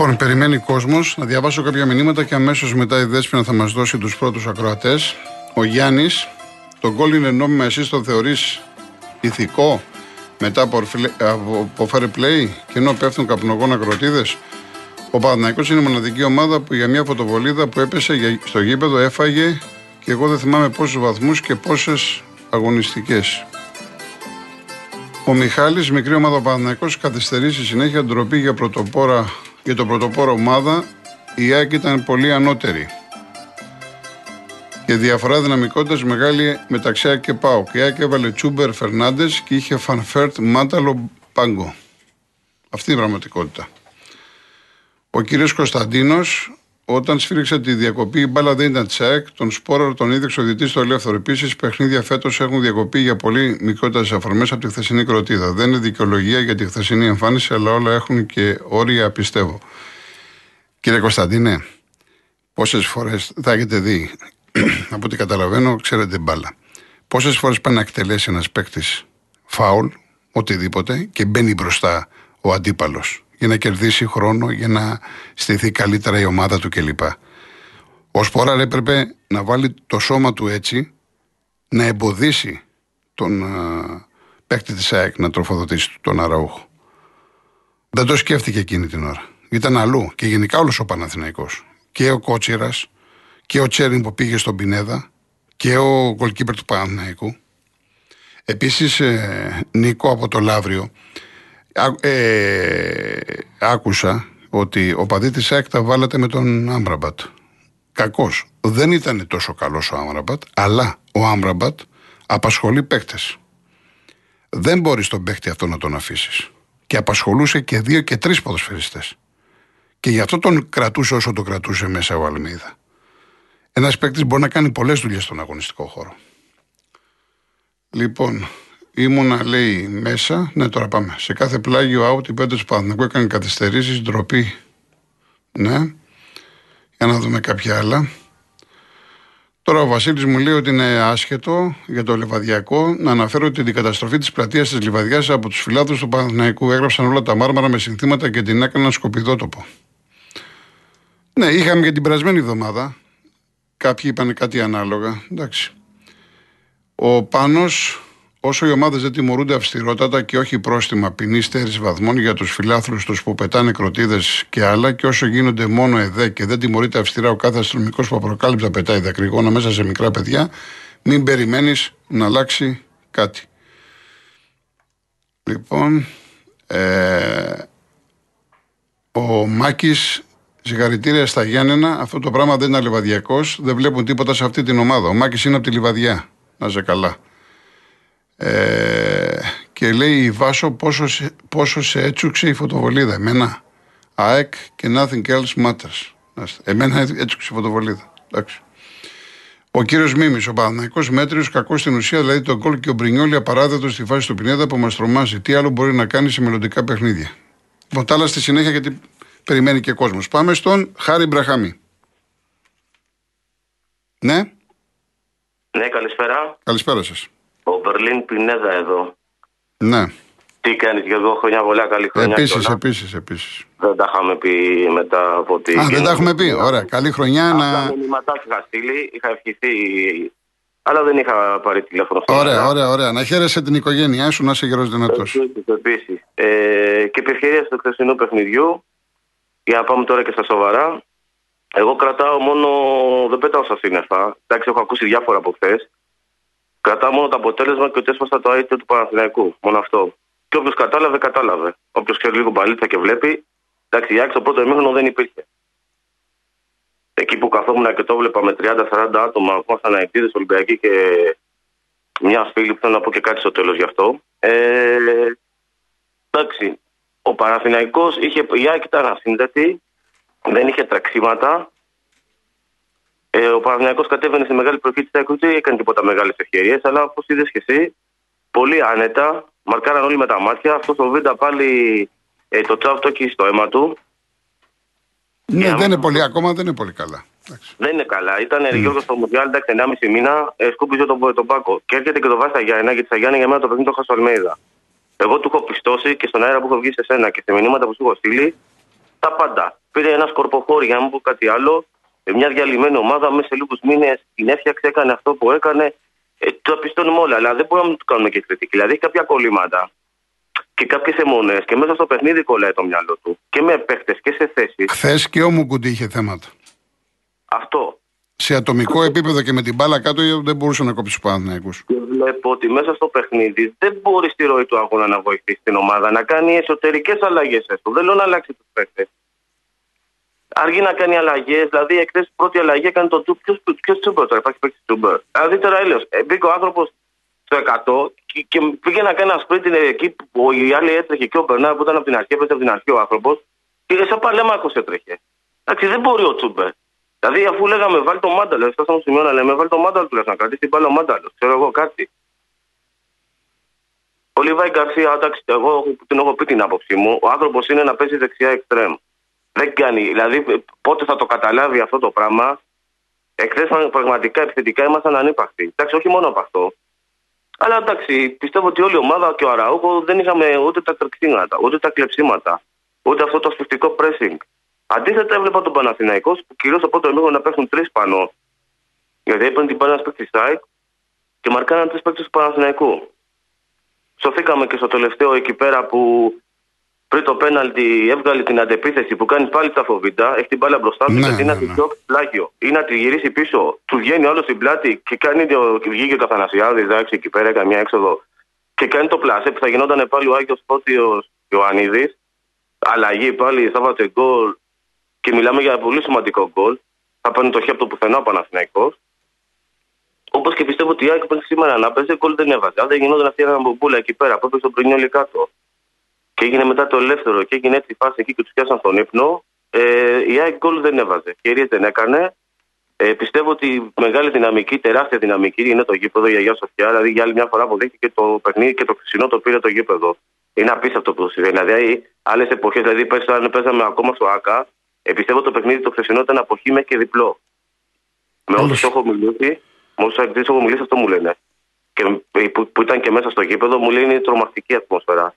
Λοιπόν, περιμένει κόσμος να διαβάσω κάποια μηνύματα και αμέσως μετά η Δέσποινα θα μας δώσει τους πρώτους ακροατές. Ο Γιάννης, το γκολ είναι νόμιμα, εσύ το θεωρείς ηθικό μετά από, από fair play και ενώ πέφτουν καπνογόνα ακροτίδες; Ο Παναθυναϊκό είναι η μοναδική ομάδα που για μια φωτοβολίδα που έπεσε στο γήπεδο έφαγε και εγώ δεν θυμάμαι πόσους βαθμούς και πόσες αγωνιστικές. Ο Μιχάλης, μικρή ομάδα ο Παναθηναϊκός, καθυστερεί στη συνέχεια ντροπή για, πρωτοπόρα, για το πρωτοπόρο ομάδα. Η ΑΕΚ ήταν πολύ ανώτερη. Και διαφορά δυναμικότητας μεγάλη μεταξύ ΑΕΚ και ΠΑΟ. Και η ΑΕΚ έβαλε Τσούμπερ Φερνάντες και είχε Φαν Βέερτ, Μάνταλο πάγκο. Αυτή είναι η πραγματικότητα. Ο κύριος Κωνσταντίνος όταν σφίριξε τη διακοπή, η μπάλα δεν ήταν τσεκ. Τον Σπόραρ τον είδε εξοδητή στο ελεύθερο. Επίσης, παιχνίδια φέτος έχουν διακοπεί για πολύ μικρότερες αφορμές από τη χθεσινή κροτίδα. Δεν είναι δικαιολογία για τη χθεσινή εμφάνιση, αλλά όλα έχουν και όρια, πιστεύω. Κύριε Κωνσταντίνε, πόσες φορές θα έχετε δει, από ό,τι καταλαβαίνω, ξέρετε μπάλα. Πόσες φορές πάει να εκτελέσει ένας παίκτης φάουλ, οτιδήποτε, και μπαίνει μπροστά ο αντίπαλος για να κερδίσει χρόνο, για να στηθεί καλύτερα η ομάδα του κλπ. Ο Σπόραρ έπρεπε να βάλει το σώμα του έτσι, να εμποδίσει τον uh, παίκτη της ΑΕΚ να τροφοδοτήσει τον Αραούχο. Δεν το σκέφτηκε εκείνη την ώρα. Ήταν αλλού και γενικά όλος ο Παναθηναϊκός. Και ο Κότσιρας και ο Τσέριν που πήγε στον Πινέδα και ο γκολκίπερ του Παναθηναϊκού. Επίσης ε, Νίκο από το Λαύριο ε, άκουσα ότι ο παδί της ΑΕΚ τα βάλατε με τον Άμραμπατ. Κακός. Δεν ήταν τόσο καλός ο Άμραμπατ, αλλά ο Άμραμπατ απασχολεί παίκτες. Δεν μπορείς τον παίκτη αυτό να τον αφήσεις. Και απασχολούσε και δύο και τρεις ποδοσφαιριστές. Και γι' αυτό τον κρατούσε όσο τον κρατούσε μέσα ο Αλμίδα. Ένας παίκτης μπορεί να κάνει πολλές δουλειές στον αγωνιστικό χώρο. Λοιπόν, Ήμουνα, λέει, μέσα. Ναι, τώρα πάμε. Σε κάθε πλάγιο out, οι πέντε του Παναθηναϊκού έκανε καθυστερήσεις, ντροπή. Ναι. Για να δούμε κάποια άλλα. Τώρα ο Βασίλης μου λέει ότι είναι άσχετο για το λεβαδιακό να αναφέρω ότι την καταστροφή της πλατείας της Λιβαδιάς από τους φυλάδους του Παναθηναϊκού έγραψαν όλα τα μάρμαρα με συνθήματα και την έκαναν σκοπιδότοπο. Ναι, είχαμε και την περασμένη εβδομάδα. Κάποιοι είπαν κάτι ανάλογα. Εντάξει. Ο Πάνος Όσο οι ομάδες δεν τιμωρούνται αυστηρότατα και όχι πρόστιμα ποινής στέρηση βαθμών για τους φιλάθλου του που πετάνε κροτίδες και άλλα, και όσο γίνονται μόνο εδέ και δεν τιμωρείται αυστηρά ο κάθε αστυνομικός που απροκάλυψα πετάει δακρυγόνα μέσα σε μικρά παιδιά, μην περιμένεις να αλλάξει κάτι. Λοιπόν, ε, ο Μάκης, συγχαρητήρια στα Γιάννενα. Αυτό το πράγμα δεν είναι λεβαδιακό. Δεν βλέπουν τίποτα σε αυτή την ομάδα. Ο Μάκης είναι από τη Λιβαδιά. Να σε καλά. Ε, και λέει η Βάσο πόσο, πόσο σε έτσουξε η φωτοβολίδα. Εμένα. ΑΕΚ και nothing else matters. Εμένα έτσουξε η φωτοβολίδα. Εντάξει. Ο κύριος Μίμης, ο Παναναναϊκό μέτριος, κακός στην ουσία, δηλαδή τον κόλ και ο Μπρινιόλη απαράδεκτος στη φάση του Πινέδα που μας τρομάζει. Τι άλλο μπορεί να κάνει σε μελλοντικά παιχνίδια. Βοτάλα στη συνέχεια γιατί περιμένει και κόσμος. Πάμε στον Χάρη Μπραχάμι. Ναι. Ναι, καλησπέρα. Καλησπέρα σας. Ο Μπερλίν Πινέδα εδώ. Ναι. Τι κάνεις και εδώ χρόνια πολλά, καλή χρονιά. Επίσης, επίσης, επίσης. Δεν τα είχαμε πει μετά από ότι. Α, δεν τα έχουμε πει. Ωραία. Καλή χρονιά να. Τα μηνύματά είχα στείλει, είχα ευχηθεί. Αλλά δεν είχα πάρει τηλέφωνο. Ωραία, ωραία, ωραία. Να χαίρεσαι την οικογένειά σου, να είσαι γερός δυνατός. Επίσης. Ε, και επί ευκαιρίας του χθεσινού παιχνιδιού, για να πάμε τώρα και στα σοβαρά. Εγώ κρατάω μόνο. Δεν πετάω στα σύννεφα. Εντάξει, έχω ακούσει διάφορα από χθες. Κρατά μόνο το αποτέλεσμα και ότι έσπασα το αίτιο του Παναθηναϊκού. Μόνο αυτό. Και όποιος κατάλαβε, κατάλαβε. Όποιος ξέρει λίγο παλίτσα και βλέπει, εντάξει, η το πρώτο ημίχρονο δεν υπήρχε. Εκεί που καθόμουν και το βλέπα με 30-40 άτομα, που ήμασταν αεκτήδε Ολυμπιακοί και μια φίλη που θέλω να πω και κάτι στο τέλος γι' αυτό. Ε, εντάξει, ο Παναθηναϊκός είχε, η Άκη ήταν ασύνδετη, δεν είχε τρεξίματα, ε, ο Παναγιακό κατέβαινε στη μεγάλη προφή της ΑΕΚ, δεν έκανε τίποτα μεγάλες ευκαιρίες, αλλά όπως είδες και εσύ, πολύ άνετα, μαρκάραν όλοι με τα μάτια. Αυτός ο Βίντα πάλι ε, το τσάφτο εκεί στο αίμα του. Ναι, δεν είναι πολύ ακόμα, δεν είναι πολύ καλά. Δεν είναι καλά. Ήταν mm. Γιώργος στο Μουντιάλ, εντάξει, 1,5 μήνα, ε, σκούπιζε τον, τον Πάκο. Και έρχεται και το βάζει στα Γιάννη, γιατί στα Γιάννη για μένα το παιχνίδι το Αλμέιδα. Εγώ του έχω πιστώσει και στον αέρα που έχω βγει σε σένα και σε μηνύματα που σου έχω στείλει τα πάντα. πήρε ένα σκορποχώρι, για να μην πω κάτι άλλο. Ε, μια διαλυμένη ομάδα μέσα σε λίγους μήνες την έφτιαξε, έκανε αυτό που έκανε. Ε, το πιστώνουμε όλα, αλλά δεν μπορούμε να του κάνουμε και κριτική. Δηλαδή έχει κάποια κολλήματα και κάποιες αιμονές και μέσα στο παιχνίδι κολλάει το μυαλό του. Και με παίχτες και σε θέσεις. Χθες και ο Μουκουντή είχε θέματα. Αυτό. Σε ατομικό επίπεδο και με την μπάλα κάτω δεν μπορούσε να κόψει του Παναθηναϊκού. Και βλέπω ότι μέσα στο παιχνίδι δεν μπορεί στη ροή του αγώνα να βοηθήσει την ομάδα να κάνει εσωτερικές αλλαγές. Δεν λέω να αλλάξει τους παίχτες. Αργεί να κάνει αλλαγές. Δηλαδή, εχθέ πρώτη αλλαγή έκανε το Τσούμπερ. Ποιο Τσούμπερ τώρα, υπάρχει παίκτης Τσούμπερ. Δηλαδή τώρα έλεος. Ε, μπήκε ο άνθρωπος στο 100 και, και πήγε να κάνει ένα σπίτι εκεί που η άλλη έτρεχε και ο Μπερνάρ που ήταν από την αρχή, έπεσε από την αρχή ο άνθρωπος. Και σαν παλέμαχο έτρεχε. Εντάξει, δεν μπορεί ο Τσούμπερ. Δηλαδή, αφού λέγαμε βάλει το μάνταλο, φτάσαμε στο σημείο να λέμε βάλει το μάνταλο τουλάχιστον να κρατήσει την μπάλα ο μάνταλος. Ξέρω εγώ κάτι. Ο Λιβάη Γκαρσία, εντάξει, εγώ την έχω πει την άποψή μου. Ο άνθρωπος είναι να παίζει δεξιά εξτρέμ. Δεν κάνει. Δηλαδή, πότε θα το καταλάβει αυτό το πράγμα; Εχθές πραγματικά επιθετικά ήμασταν ανύπαρκτοι. Εντάξει, όχι μόνο από αυτό. Αλλά εντάξει, πιστεύω ότι όλη η ομάδα και ο Αραούχο δεν είχαμε ούτε τα τρεξίματα, ούτε τα κλεψίματα, ούτε αυτό το ασφυκτικό pressing. Αντίθετα, έβλεπα τον Παναθηναϊκός που κυρίως από το λίγο να πέφτουν τρεις πάνω. Γιατί έπαιρνε την μπάλα παίκτη site και μαρκάναν τρεις παίκτες του Παναθηναϊκού. Σωθήκαμε και στο τελευταίο εκεί πέρα που πριν το πέναλτι έβγαλε την αντεπίθεση που κάνει πάλι τα φοβητά, έχει την μπάλα μπροστά του Ναι, και είναι ναι, να τη ναι. διώξει πλάγιο ή να τη γυρίσει πίσω. Του βγαίνει όλο στην πλάτη και κάνει το, και βγήκε ο Καθανασιάδης, εντάξει, εκεί πέρα έκανε μια έξοδο και κάνει το πλάσε που θα γινόταν πάλι ο Άγιος Φώτιο Ιωαννίδης. Αλλαγή πάλι, θα βάζει γκολ και μιλάμε για πολύ σημαντικό γκολ. Θα παίρνει το χέρι από το πουθενά ο Παναθηναϊκός. Όπως και πιστεύω ότι η Άκη πρέπει σήμερα να παίζει, γκολ δεν έβαζε. Αν δεν γινόταν αυτή η αναμπομπούλα εκεί πέρα, που έπαιζε τον Πρινιόλι κάτω. Και έγινε μετά το ελεύθερο και έγινε έτσι η φάση εκεί και τους πιάσαν στον ύπνο. Ε, η ΑΕΚ γκολ δεν έβαζε. Κυρίε δεν έκανε. Ε, πιστεύω ότι η μεγάλη δυναμική, τεράστια δυναμική είναι το γήπεδο για Αγία Σοφιά. Δηλαδή για άλλη μια φορά αποδείχθηκε το παιχνίδι και το χθεσινό το πήρε το γήπεδο. Είναι απίστευτο που συμβαίνει. Δηλαδή, άλλες εποχές, δηλαδή παίζαμε, παίζαμε ακόμα στο ΑΚΑ, ε, πιστεύω το παιχνίδι το χθεσινό ήταν αποχή με και διπλό. Με Όλους. όσου έχω μιλήσει, με όσου αγγλίε έχω μιλήσει, αυτό μου λένε. Και που, που ήταν και μέσα στο γήπεδο, μου λένε είναι τρομακτική ατμόσφαιρα.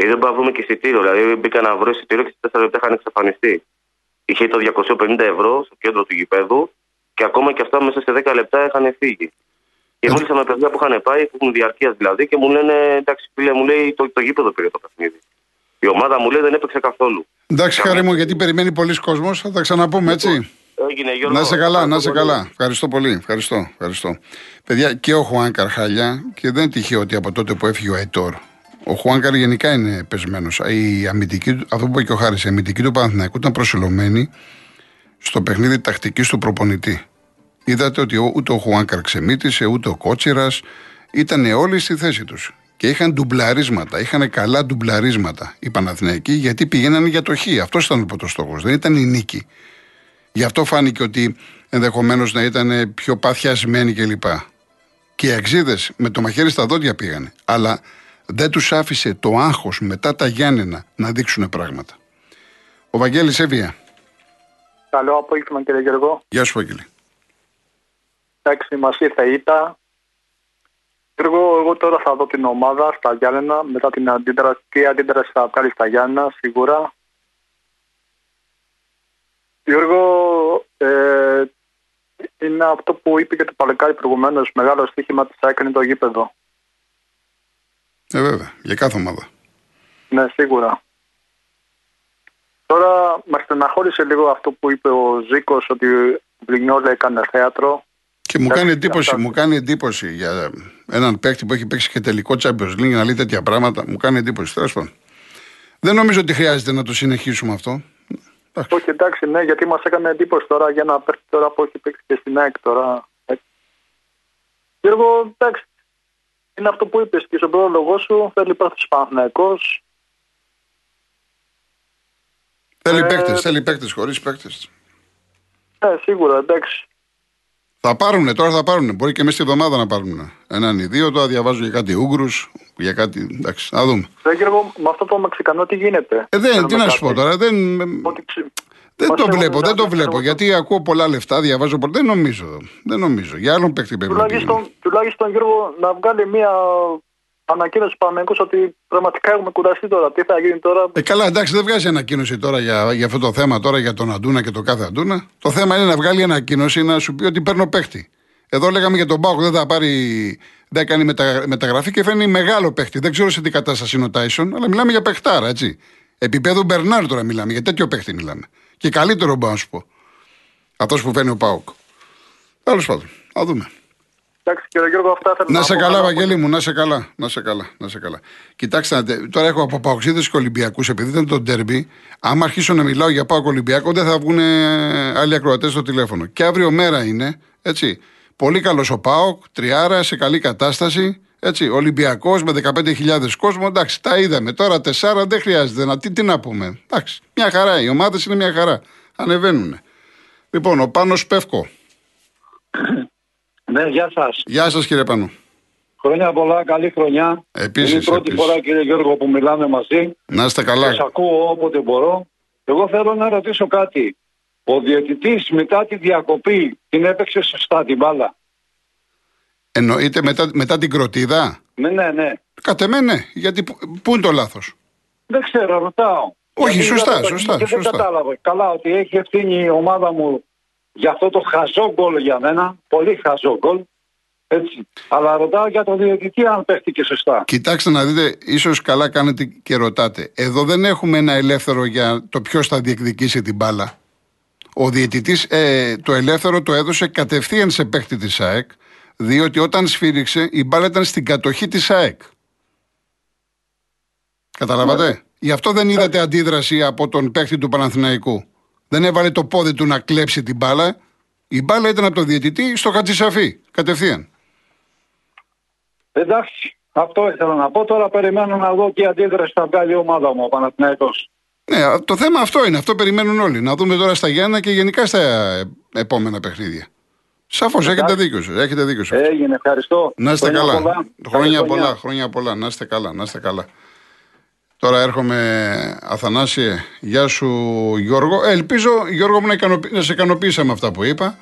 Και δεν μπορούμε να βρούμε και εισιτήριο. Δηλαδή, μπήκα να βρω εισιτήριο και σε 4 λεπτά είχαν εξαφανιστεί. Είχε το 250 ευρώ στο κέντρο του γηπέδου και ακόμα και αυτά μέσα σε 10 λεπτά είχαν φύγει. Και Ε, μίλησα με παιδιά που είχαν πάει, που έχουν διαρκείας δηλαδή, και μου λένε εντάξει, φίλε, μου λέει το, το γήπεδο πήρε το παιχνίδι. Η ομάδα μου λέει δεν έπαιξε καθόλου. Εντάξει, χάρη μου, γιατί περιμένει πολλοί κόσμος. Θα τα ξαναπούμε, έτσι. Έγινε Γιώργο. Να σε καλά, να σε Ευχαριστώ πολύ. καλά. Ευχαριστώ πολύ. Ευχαριστώ, ευχαριστώ. Παιδιά, και ο Χουάνκαρ χάλια και δεν είναι τυχαίο ότι από τότε που έφυγε ο Αϊτόρ. Ο Χουάνκαρ γενικά είναι πεσμένος. Η αμυντική, του- αυτό που είπε και ο Χάρης, η αμυντική του Παναθηναϊκού ήταν προσελωμένη στο παιχνίδι τακτικής του προπονητή. Είδατε ότι ο- ούτε ο Χουάνκαρ ξεμήτησε, ούτε ο Κότσιρας. Ήταν όλοι στη θέση τους. Και είχαν ντουμπλαρίσματα, είχαν καλά ντουμπλαρίσματα οι Παναθηναϊκοί γιατί πηγαίνανε για το χ. Αυτός ήταν ο πρώτος στόχος. Δεν ήταν η νίκη. Γι' αυτό φάνηκε ότι ενδεχομένως να ήταν πιο παθιασμένοι κλπ. Και οι αξίδε με το μαχαίρι στα δόντια πήγανε. Αλλά δεν τους άφησε το άγχος μετά τα Γιάννενα να δείξουν πράγματα. Ο Βαγγέλης Εύβοια. Καλό απόγευμα κύριε Γιώργο. Γεια σου, Βαγγέλη. Εντάξει, μας ήρθε η ήττα. Γιώργο, εγώ τώρα θα δω την ομάδα στα Γιάννενα μετά την αντίδραση. Τι αντίδραση θα βγάλει στα Γιάννενα, σίγουρα. Γιώργο, ε, είναι αυτό που είπε και το παλικάρι προηγουμένως. Μεγάλο στοίχημα της ΑΕΚ είναι το γήπεδο. Ε, βέβαια, για κάθε ομάδα. Ναι, σίγουρα. Τώρα μας στεναχώρησε λίγο αυτό που είπε ο Ζήκος ότι ο Μπλινιόλα έκανε θέατρο. Και μου Εντάξει, κάνει εντύπωση, αυτά. μου κάνει εντύπωση για έναν παίκτη που έχει παίξει και τελικό Champions League να λέει τέτοια πράγματα. Μου κάνει εντύπωση. Τέλος πάντων. Δεν νομίζω ότι χρειάζεται να το συνεχίσουμε αυτό. Εντάξει. Όχι, εντάξει, ναι, γιατί μας έκανε εντύπωση τώρα για να παίξει τώρα που έχει παίξει και στην ΑΕΚ τώρα. Ε, Γιώργο, εντάξει. Είναι αυτό που είπες και στον πρόλογο σου. Θέλει πάθο Παναθυναϊκό. Θέλει Ε, παίκτε, θέλει παίκτε, χωρίς παίκτε. Ναι, σίγουρα, εντάξει. Θα πάρουνε, τώρα θα πάρουνε. Μπορεί και μέσα στη εβδομάδα να πάρουνε. Έναν ή δύο. Τώρα διαβάζω για κάτι Ούγγρους. Για κάτι. Εντάξει, να δούμε. Δεν Γιώργο, με αυτό το Μεξικανό τι γίνεται. Ε, δεν, Θέλω τι να σου πω κάτι. τώρα. Δεν, Ότι ξυ- δεν μας το έχουν βλέπω, δεν το βγάλει, βλέπω. ξέρω, Γιατί ακούω πολλά λεφτά, διαβάζω πολλά. Δεν νομίζω. Δεν νομίζω. Για άλλον παίκτη πρέπει να πηγαίνει. Τουλάχιστον, τουλάχιστον Γιώργο να βγάλει μια ανακοίνωσε ο Παναγενικός ότι πραγματικά έχουμε κουραστεί τώρα. Τι θα γίνει τώρα; Ε, καλά, εντάξει, δεν βγάζει ανακοίνωση τώρα για, για αυτό το θέμα, τώρα για τον Αντούνα και το κάθε Αντούνα. Το θέμα είναι να βγάλει ανακοίνωση να σου πει ότι παίρνω παίχτη. Εδώ λέγαμε για τον Πάοκ δεν θα πάρει. Δεν κάνει μετα, μεταγραφή και φαίνει μεγάλο παίχτη. Δεν ξέρω σε τι κατάσταση είναι ο Τάισον, αλλά μιλάμε για παιχτάρα, έτσι. Επίπεδο Μπερνάρ τώρα μιλάμε, για τέτοιο παίχτη μιλάμε. Και καλύτερο μπορώ να σου πω. Αυτός που φαίνει ο Πάοκ. Τέλος πάντων, θα δούμε. Εντάξει, κύριε Γιώργο, αυτά θέλω Να σε πω. καλά, Βαγγέλη μου, να σε καλά. Να σε καλά, να σε καλά. Κοιτάξτε, να τε- τώρα έχω από Παοξίδες και Ολυμπιακούς, επειδή ήταν το ντέρμπι. Άμα αρχίσω να μιλάω για Πάοκ Ολυμπιακό, δεν θα βγουν άλλοι ακροατές στο τηλέφωνο. Και αύριο μέρα είναι, έτσι. Πολύ καλός ο Πάοκ, τριάρα, σε καλή κατάσταση. Έτσι, Ολυμπιακός με 15.000 κόσμο. Εντάξει, τα είδαμε. Τώρα τεσσάρα δεν χρειάζεται να. Τι, τι να πούμε. Εντάξει, μια χαρά. Οι ομάδες είναι μια χαρά. Ανεβαίνουν. Λοιπόν, ο Πάνος Πεύκο. Ναι, γεια σας. Γεια σας, κύριε Πάνο. Χρόνια πολλά, καλή χρονιά. Επίσης, Είναι η πρώτη επίσης. φορά, κύριε Γιώργο, που μιλάμε μαζί. Να είστε Σας καλά. ακούω όποτε μπορώ. Εγώ θέλω να ρωτήσω κάτι. Ο διαιτητής μετά τη διακοπή την έπαιξε σωστά την μπάλα; Εννοείται μετά, μετά την κροτίδα; Ναι, ναι, ναι. Κατ' εμέ ναι. Γιατί πού, πού είναι το λάθος; Δεν ξέρω, ρωτάω. Όχι, Γιατί σωστά, είδα το σωστά, παιχνίδι και σωστά. Δεν κατάλαβα. Καλά, ότι έχει ευθύνη η ομάδα μου για αυτό το χαζό γκολ για μένα. Πολύ χαζό γκολ. Έτσι. Αλλά ρωτάω για τον διαιτητή αν παίχτηκε σωστά. Κοιτάξτε να δείτε, ίσως καλά κάνετε και ρωτάτε. Εδώ δεν έχουμε ένα ελεύθερο για το ποιος θα διεκδικήσει την μπάλα. Ο διαιτητής ε, το ελεύθερο το έδωσε κατευθείαν σε παίχτη της ΑΕΚ, διότι όταν σφύριξε η μπάλα ήταν στην κατοχή της ΑΕΚ. Καταλάβατε; Γι' αυτό δεν είδατε αντίδραση από τον παίχτη του Παναθηναϊκού. Δεν έβαλε το πόδι του να κλέψει την μπάλα. Η μπάλα ήταν από τον διαιτητή στο Χατζησαφή. Κατευθείαν. Εντάξει, αυτό ήθελα να πω. Τώρα περιμένω να δω τι αντίδραση θα βγάλει η ομάδα μου, ο Παναθηναϊκός. Ναι, το θέμα αυτό είναι. Αυτό περιμένουν όλοι. Να δούμε τώρα στα Γιάννα και γενικά στα ε, επόμενα παιχνίδια. Σαφώς έχετε δίκιο σας. Έχετε δίκιο σας. Έγινε, ευχαριστώ. Να είστε Χρόνια καλά. πολλά. Χρόνια Καλή πολλά, χρονιά. χρόνια πολλά. Να είστε καλά, να είστε καλά. Τώρα έρχομαι, Αθανάσιε, γεια σου Γιώργο. Ε, ελπίζω, Γιώργο μου, να, ικανοποιη- να σε ικανοποίησα με αυτά που είπα.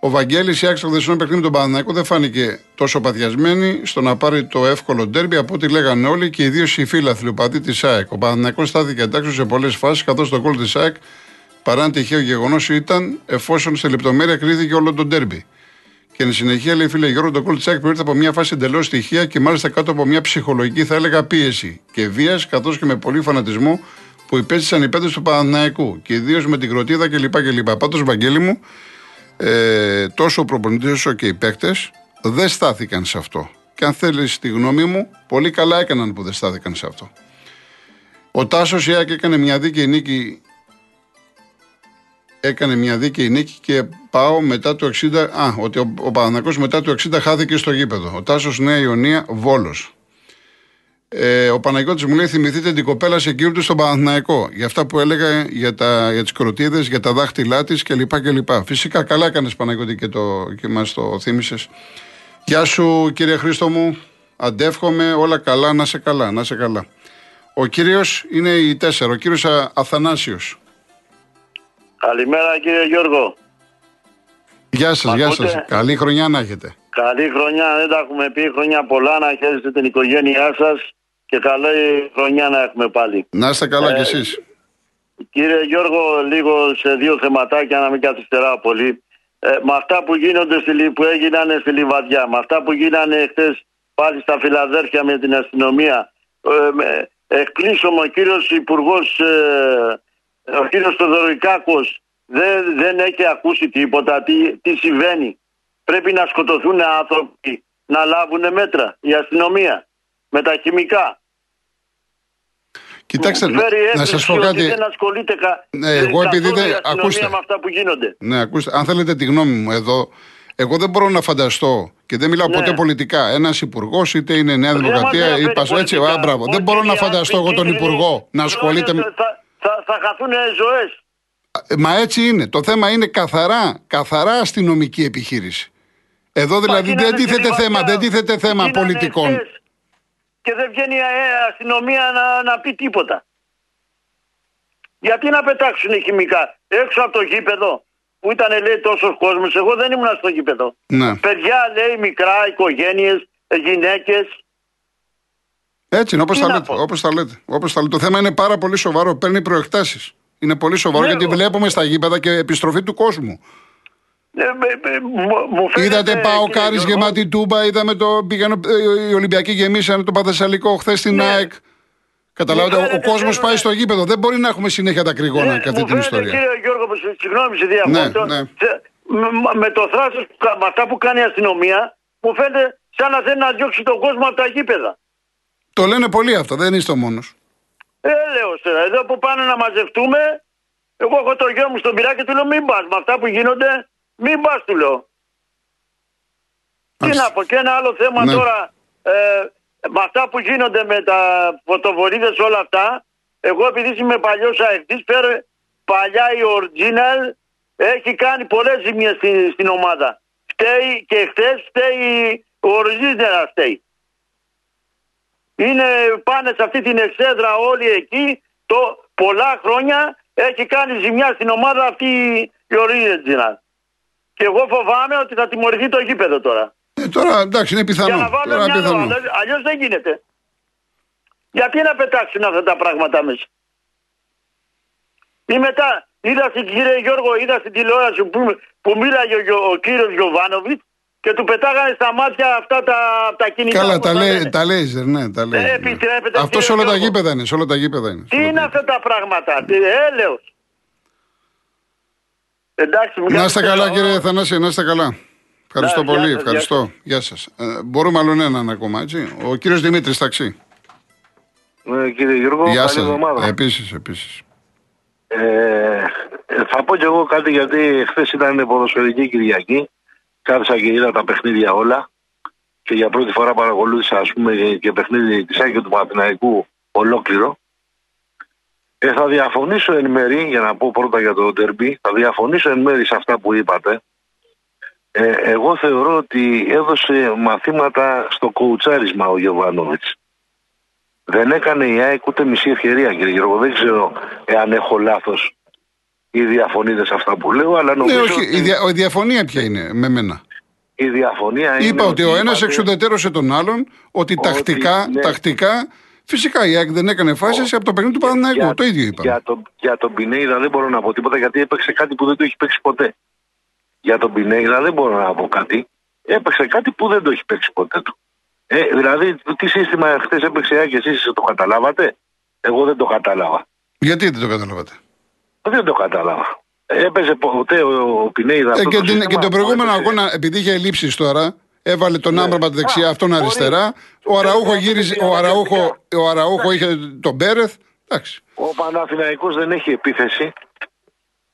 Ο Βαγγέλης η άξιο των δεσμών παιχνίδι με τον Παναναναϊκό δεν φάνηκε τόσο παθιασμένη στο να πάρει το εύκολο ντέρμπι από ό,τι λέγανε όλοι και ιδίω οι φίλαθλοι οπαδοί τη ΑΕΚ. Ο Παναναναϊκός στάθηκε εντάξει σε πολλές φάσεις, καθώς το γκολ της ΑΕΚ παρά αν τυχαίο γεγονός ήταν εφόσον σε λεπτομέρεια κρίθηκε όλο το ντέρμπι. Και εν συνεχεία λέει φίλε Γιώργο, το κόλ τη ΑΕΚ προήρθε από μια φάση εντελώς στοιχεία και μάλιστα κάτω από μια ψυχολογική, θα έλεγα, πίεση και βίας, καθώς και με πολύ φανατισμό που υπέστησαν οι παίδε του Παναναϊκού και ιδίως με την κροτίδα κλπ. κλπ. Πάντως, Βαγγέλη μου, ε, τόσο ο προπονητής όσο και οι παίκτες δεν στάθηκαν σε αυτό. Και αν θέλεις τη γνώμη μου, πολύ καλά έκαναν που δεν στάθηκαν σε αυτό. Ο Τάσος η ΑΕΚ έκανε μια δίκαιη νίκη έκανε μια δίκαιη νίκη και πάω μετά το 60. Α, ότι ο, ο Παναθηναϊκός μετά το 60 χάθηκε στο γήπεδο. Ο Τάσος Νέα Ιωνία Βόλος. Ε, ο Παναγιώτης μου λέει: Θυμηθείτε την κοπέλα σε του στον Παναθηναϊκό. Για αυτά που έλεγα για, τα, για τις κροτίδες, για τα δάχτυλά της κλπ. κλπ. Φυσικά καλά έκανες Παναγιώτη και, το, και μας το θύμισες. Γεια σου κύριε Χρήστο μου. Αντεύχομαι όλα καλά, να σε καλά, να σε καλά. Ο κύριος είναι η 4, ο κύριος Αθανάσιος. Καλημέρα κύριε Γιώργο. Γεια σας, Μ' γεια ακούτε; σας. Καλή χρονιά να έχετε. Καλή χρονιά, δεν τα έχουμε πει. Χρονιά πολλά να χαίρεστε την οικογένειά σας και καλή χρονιά να έχουμε πάλι. Να είστε καλά Ε, κι εσείς. Κύριε Γιώργο, λίγο σε δύο θεματάκια να μην καθυστεράω πολύ. Ε, με αυτά που γίνονται στη, Λι- που έγιναν στη Λιβαδιά, με αυτά που γίνανε χθε πάλι στα Φιλαδέρφια με την αστυνομία, ε, με, εκπλήσωμαι ο κύριος Υπουργός, ε, ο κύριος Θοδωρικάκος δεν, δεν έχει ακούσει τίποτα, τι, τι συμβαίνει; Πρέπει να σκοτωθούν άνθρωποι, να λάβουν μέτρα η αστυνομία με τα χημικά. Κοιτάξτε, Μου φέρει να έκπληξη σας πω ότι κάτι. Δεν ασχολείται κα... Ναι, εγώ επειδή καθόλου δεν- η αστυνομία ακούστε. με αυτά που γίνονται. Ναι, ακούστε, αν θέλετε τη γνώμη μου εδώ, εγώ δεν μπορώ να φανταστώ και δεν μιλάω Ναι. ποτέ πολιτικά. Ένας υπουργός, είτε είναι Νέα Δεν Δημοκρατία μας ή ενδιαφέρει Πασό. Έτσι, πολιτικά. α, μπράβο. Δεν Όχι, μπορώ να κύριε, φανταστώ εγώ τον ειλικρινή, υπουργό να ασχολείται με. Θα, θα, θα χαθούν ζωές. Ε, Μα έτσι είναι. Το θέμα είναι καθαρά, καθαρά αστυνομική επιχείρηση. Εδώ δηλαδή δεν τίθεται θέμα, δεν τίθεται θέμα πολιτικών. Και δεν βγαίνει η ε, αστυνομία να, να πει τίποτα. Γιατί να πετάξουν χημικά έξω από το γήπεδο που ήταν λέει τόσος κόσμος. Εγώ δεν ήμουν στο γήπεδο. Ναι. Παιδιά λέει μικρά, οικογένειες, γυναίκες. Έτσι είναι, όπως Τι τα, να λέτε, πω. όπως τα λέτε. Όπως τα λέτε. Το θέμα είναι πάρα πολύ σοβαρό. Παίρνει προεκτάσεις. Είναι πολύ σοβαρό Ναι, γιατί εγώ- βλέπουμε στα γήπεδα και επιστροφή του κόσμου. Ε, με- με- μου- μου φαίνεται, Είδατε πάω κύριε Κάρις Γιώργο, γεμάτη τούμπα, είδαμε το. Πήγαν, ε, οι Ολυμπιακοί γεμίσανε το Παθεσσαλικό χθες στην Ναι. ΑΕΚ. Καταλάβατε, Μου ο, ο φαίνεται, κόσμος φαίνεται. πάει στο γήπεδο. Δεν μπορεί να έχουμε συνέχεια τα κρυγόνα Ναι, και αυτή μου την φαίνεται, ιστορία. Κύριε Γιώργο, που σε- συγγνώμη σε διακόπτω. Ναι, ναι. σε- με- Με το θράσος, που κα- με αυτά που κάνει η αστυνομία, μου φαίνεται σαν να θέλει να διώξει τον κόσμο από τα γήπεδα. Το λένε πολλοί αυτό, δεν είστε ο μόνος. Ε, λέω τώρα, εδώ που πάνε να μαζευτούμε, εγώ έχω το γιο μου στον πειρά και του λέω μην πας με αυτά που γίνονται, μην πας του λέω. Τι Μάλιστα. να πω, και ένα άλλο θέμα Ναι. τώρα, ε, με αυτά που γίνονται με τα φωτοβολίδες όλα αυτά, εγώ επειδή είμαι παλιός αεκτής, φέρε παλιά η original έχει κάνει πολλές ζημιές στην, στην ομάδα. Φταίει και χτες φταίει ο original φταίει. Είναι πάνε σε αυτή την εξέδρα όλοι εκεί, το πολλά χρόνια έχει κάνει ζημιά στην ομάδα αυτή η original. Και εγώ φοβάμαι ότι θα τιμωρηθεί το γήπεδο τώρα. Ε, τώρα εντάξει, είναι Για πιθανό. να βάλω Τώρα μια πιθανό. Αλλιώ δεν γίνεται. Γιατί να πετάξουν αυτά τα πράγματα μέσα; Ή μετά, είδα στην κύριε Γιώργο, είδα στην τηλεόραση που, που μίλαγε ο, Γιο- ο κύριος Γιωβάνοβιτς και του πετάγανε στα μάτια αυτά τα, τα κινητά. Καλά, όπως τα, τα λέει, λένε. τα λέιζερ, ναι, τα λέει. επιτρέπεται, Αυτός κύριε σε όλα τα Γιώργο. γήπεδα είναι. Σε όλα τα γήπεδα είναι. Τι σε όλα είναι τα αυτά τα πράγματα, τι έλεος. Εντάξει, μην Να είστε κάνετε καλά, τώρα. κύριε Θανάση, να είστε καλά. Ευχαριστώ Ναι, γεια πολύ, σας, ευχαριστώ. Γεια σας. Ε, μπορούμε άλλον έναν ακόμα, έτσι. Ο κύριος Δημήτρης Ταξί. Ναι, κύριε Γιώργο, Γεια καλή σας. εβδομάδα. Επίσης, επίσης. Ε, ε, θα πω κι εγώ κάτι γιατί χθες ήταν ποδοσφαιρική Κυριακή. Κάθισα και είδα τα παιχνίδια όλα. Και για πρώτη φορά παρακολούθησα ας πούμε και παιχνίδι της Άκη του Παναθηναϊκού ολόκληρο. Ε, θα διαφωνήσω εν μέρη, για να πω πρώτα για το ντερμπι, θα διαφωνήσω εν μέρη σε αυτά που είπατε. Ε, εγώ θεωρώ ότι έδωσε μαθήματα στο κοουτσάρισμα ο Γιωβάνοβιτς. Δεν έκανε η ΑΕΚ ούτε μισή ευκαιρία, κύριε Γιώργο. Δεν ξέρω εάν έχω λάθος ή διαφωνείτε σε αυτά που λέω, αλλά Ναι, νομίζω όχι. ότι Η, δια, η διαφωνία ποια είναι με μένα; η διαφωνία είναι. Είπα ότι ο ένας είπατε- εξουδετερώσε τον άλλον, ότι Ότι, τακτικά, ναι. τακτικά, φυσικά η ΑΕΚ δεν έκανε φάσεις από το παιχνίδι του Παναθηναϊκού. Το ίδιο είπα. Για, τον, για τον Πινέιδα δεν μπορώ να πω τίποτα γιατί έπαιξε κάτι που δεν το έχει παίξει ποτέ. Για τον Πινέιδα δεν μπορώ να πω κάτι. Έπαιξε κάτι που δεν το έχει παίξει ποτέ του. Ε, δηλαδή, τι σύστημα χθες έπαιξε η ΑΕΚ, εσείς το καταλάβατε; Εγώ δεν το κατάλαβα. Γιατί δεν το καταλάβατε; Δεν το κατάλαβα. Έπαιζε ποτέ ο, ο Πινέιδα. Ε, αυτό και, το την, σύστημα και τον που προηγούμενο έπαιξε. αγώνα, επειδή είχε ελλείψεις τώρα, έβαλε τον ναι. Άμπραμπατ δεξιά, Α, αυτόν μπορεί. αριστερά. Ο Αραούχο γύριζε, ο Αραούχο, ο Αραούχο είχε τον Πέρεθ. Εντάξει. Ο Παναθηναϊκός δεν έχει επίθεση.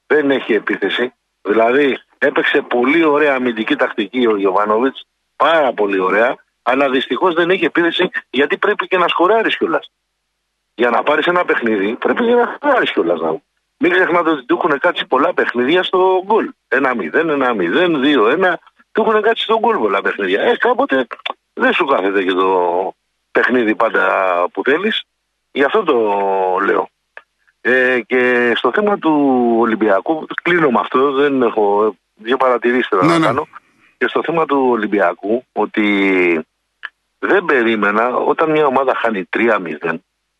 Δεν έχει επίθεση. Δηλαδή έπαιξε πολύ ωραία αμυντική τακτική ο Γιωβάνοβιτς. Πάρα πολύ ωραία. Αλλά δυστυχώς δεν έχει επίθεση γιατί πρέπει και να σκοράρεις κιόλας. Για να πάρεις ένα παιχνίδι πρέπει και να σκοράρεις κιόλας. Να... Μην ξεχνάτε ότι του έχουν κάτσει πολλά παιχνίδια στο γκολ. 1-0, 1-0, 2-1. Του έχουν κάτσει στο γκολ πολλά παιχνίδια. Ε, κάποτε δεν σου κάθεται και το παιχνίδι πάντα που θέλεις. Γι' αυτό το λέω. Ε, και στο θέμα του Ολυμπιακού, κλείνω με αυτό, δεν έχω δύο παρατηρήσεις θέλω Ναι, να ναι. κάνω. Και στο θέμα του Ολυμπιακού, ότι δεν περίμενα όταν μια ομάδα χάνει 3-0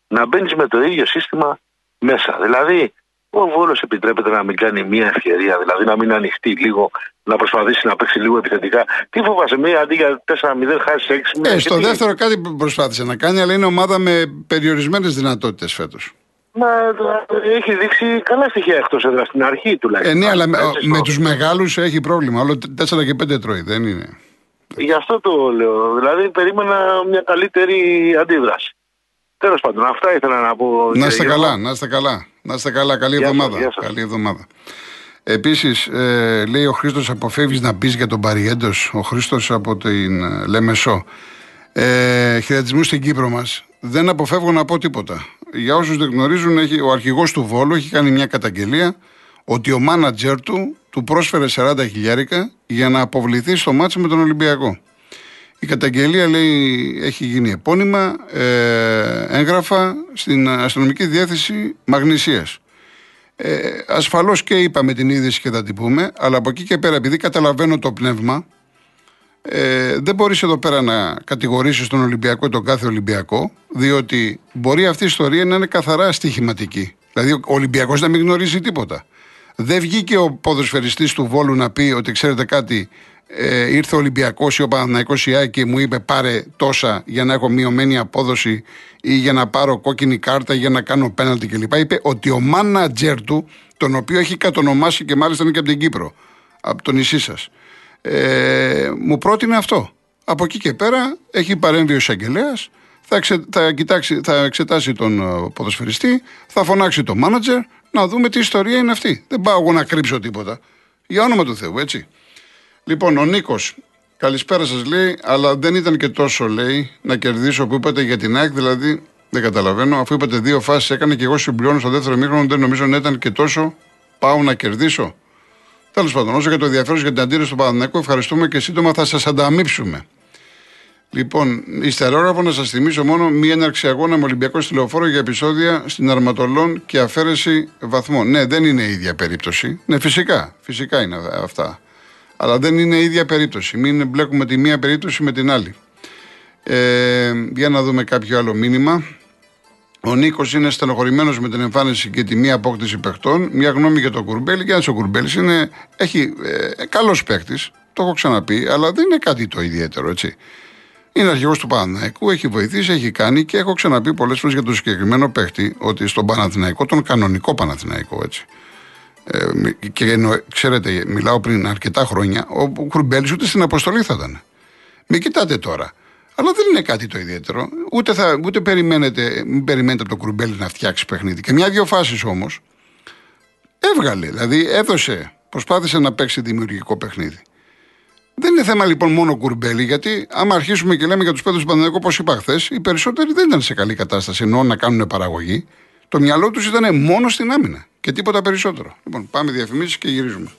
να μπαίνεις με το ίδιο σύστημα μέσα. Δηλαδή, ο Βόλος επιτρέπεται να μην κάνει μια ευκαιρία, δηλαδή να μην ανοιχτεί λίγο, να προσπαθήσει να παίξει λίγο επιθετικά. Τι φοβάσαι, μία αντί για 4-0 χάσει 6 Ε, στο δεύτερο κάτι προσπάθησε να κάνει, αλλά είναι ομάδα με περιορισμένες δυνατότητες φέτος. Μα ε, έχει δείξει καλά στοιχεία εκτός έδρας στην αρχή Ε, τουλάχιστον. ναι, αλλά με, Έτσι, με στο- τους μεγάλους έχει πρόβλημα. Όλο 4 και 5 τρώει, δεν είναι. Γι' αυτό το λέω. Δηλαδή περίμενα μια καλύτερη αντίδραση. Τέλος πάντων, αυτά ήθελα να πω. Να κύριε είστε Γιώργο. καλά, να είστε καλά. Να είστε καλά, καλή Γεια σας, εβδομάδα. γεια σας. Καλή εβδομάδα. Επίσης, ε, λέει ο Χρήστος, αποφεύγεις να πεις για τον Παριέντος; Ο Χρήστος από την ε, Λεμεσό. Ε, Χαιρετισμού στην Κύπρο μας. Δεν αποφεύγω να πω τίποτα. Για όσους δεν γνωρίζουν, έχει, ο αρχηγός του Βόλου έχει κάνει μια καταγγελία ότι ο μάνατζερ του του πρόσφερε 40 χιλιάρικα για να αποβληθεί στο μάτσο με τον Ολυμπιακό. Η καταγγελία λέει έχει γίνει επώνυμα ε, έγγραφα στην αστυνομική διεύθυνση Μαγνησίας. Ε, ασφαλώς και είπαμε την είδηση και θα την πούμε, αλλά από εκεί και πέρα επειδή καταλαβαίνω το πνεύμα, Ε, δεν μπορείς εδώ πέρα να κατηγορήσεις τον Ολυμπιακό ή τον κάθε Ολυμπιακό, διότι μπορεί αυτή η ιστορία να είναι καθαρά στοιχηματική. Δηλαδή, ο Ολυμπιακός να μην γνωρίζει τίποτα. Δεν βγήκε ο ποδοσφαιριστής του Βόλου να πει ότι ξέρετε κάτι, ε, ήρθε ο Ολυμπιακός ή ο Παναναϊκό ή και μου είπε πάρε τόσα για να έχω μειωμένη απόδοση ή για να πάρω κόκκινη κάρτα ή για να κάνω πέναλτι κλπ. Είπε ότι ο μάνατζερ του, τον οποίο έχει κατονομάσει και μάλιστα είναι και από την Κύπρο, από το νησί σας, ε, μου πρότεινε αυτό. Από εκεί και πέρα έχει παρέμβει ο εισαγγελέας, θα, θα, θα εξετάσει τον ε, ποδοσφαιριστή, θα φωνάξει τον μάνατζερ να δούμε τι ιστορία είναι αυτή. Δεν πάω εγώ να κρύψω τίποτα. Για όνομα του Θεού, έτσι. Λοιπόν, ο Νίκος, καλησπέρα σας λέει, αλλά δεν ήταν και τόσο λέει να κερδίσω που είπατε για την ΑΕΚ, δηλαδή δεν καταλαβαίνω. Αφού είπατε δύο φάσεις έκανε και εγώ συμπληρώνω στο δεύτερο μήχρονο, δεν νομίζω να ήταν και τόσο πάω να κερδίσω. Τέλος πάντων, όσο για το ενδιαφέρον για την αντίρρηση του Παναναναϊκού, ευχαριστούμε και σύντομα θα σας ανταμείψουμε. Λοιπόν, υστερόγραφο να σας θυμίσω μόνο μία έναρξη αγώνα με Ολυμπιακό τηλεοφόρο για επεισόδια στην Αρματολών και αφαίρεση βαθμών. Ναι, δεν είναι η ίδια περίπτωση. Ναι, φυσικά. Φυσικά είναι αυτά. Αλλά δεν είναι η ίδια περίπτωση. Μην μπλέκουμε τη μία περίπτωση με την άλλη. Ε, για να δούμε κάποιο άλλο μήνυμα. Ο Νίκος είναι στενοχωρημένος με την εμφάνιση και τη μία απόκτηση παιχτών. Μια γνώμη για τον Κουρμπέλη. Και αν ο Κουρμπέλης είναι, έχει ε, καλός παίκτης, το έχω ξαναπεί, αλλά δεν είναι κάτι το ιδιαίτερο, έτσι. Είναι αρχηγός του Παναθηναϊκού, έχει βοηθήσει, έχει κάνει και έχω ξαναπεί πολλές φορές για τον συγκεκριμένο παίχτη ότι στον Παναθηναϊκό, τον κανονικό Παναθηναϊκό, έτσι. Ε, και εννο, ξέρετε, μιλάω πριν αρκετά χρόνια, ο Κουρμπέλης ούτε στην αποστολή θα ήταν. Μην κοιτάτε τώρα. Αλλά δεν είναι κάτι το ιδιαίτερο. Ούτε, θα, ούτε περιμένετε, μην περιμένετε από τον Κουρμπέλη να φτιάξει παιχνίδι. Και μια-δυο φάσεις όμως έβγαλε. Δηλαδή έδωσε, προσπάθησε να παίξει δημιουργικό παιχνίδι. Δεν είναι θέμα λοιπόν μόνο κουρμπέλι, γιατί άμα αρχίσουμε και λέμε για τους παίδου του Παναγενικού, όπως είπα χθες, οι περισσότεροι δεν ήταν σε καλή κατάσταση ενώ να κάνουν παραγωγή. Το μυαλό τους ήταν μόνο στην άμυνα και τίποτα περισσότερο. Λοιπόν, πάμε διαφημίσεις και γυρίζουμε.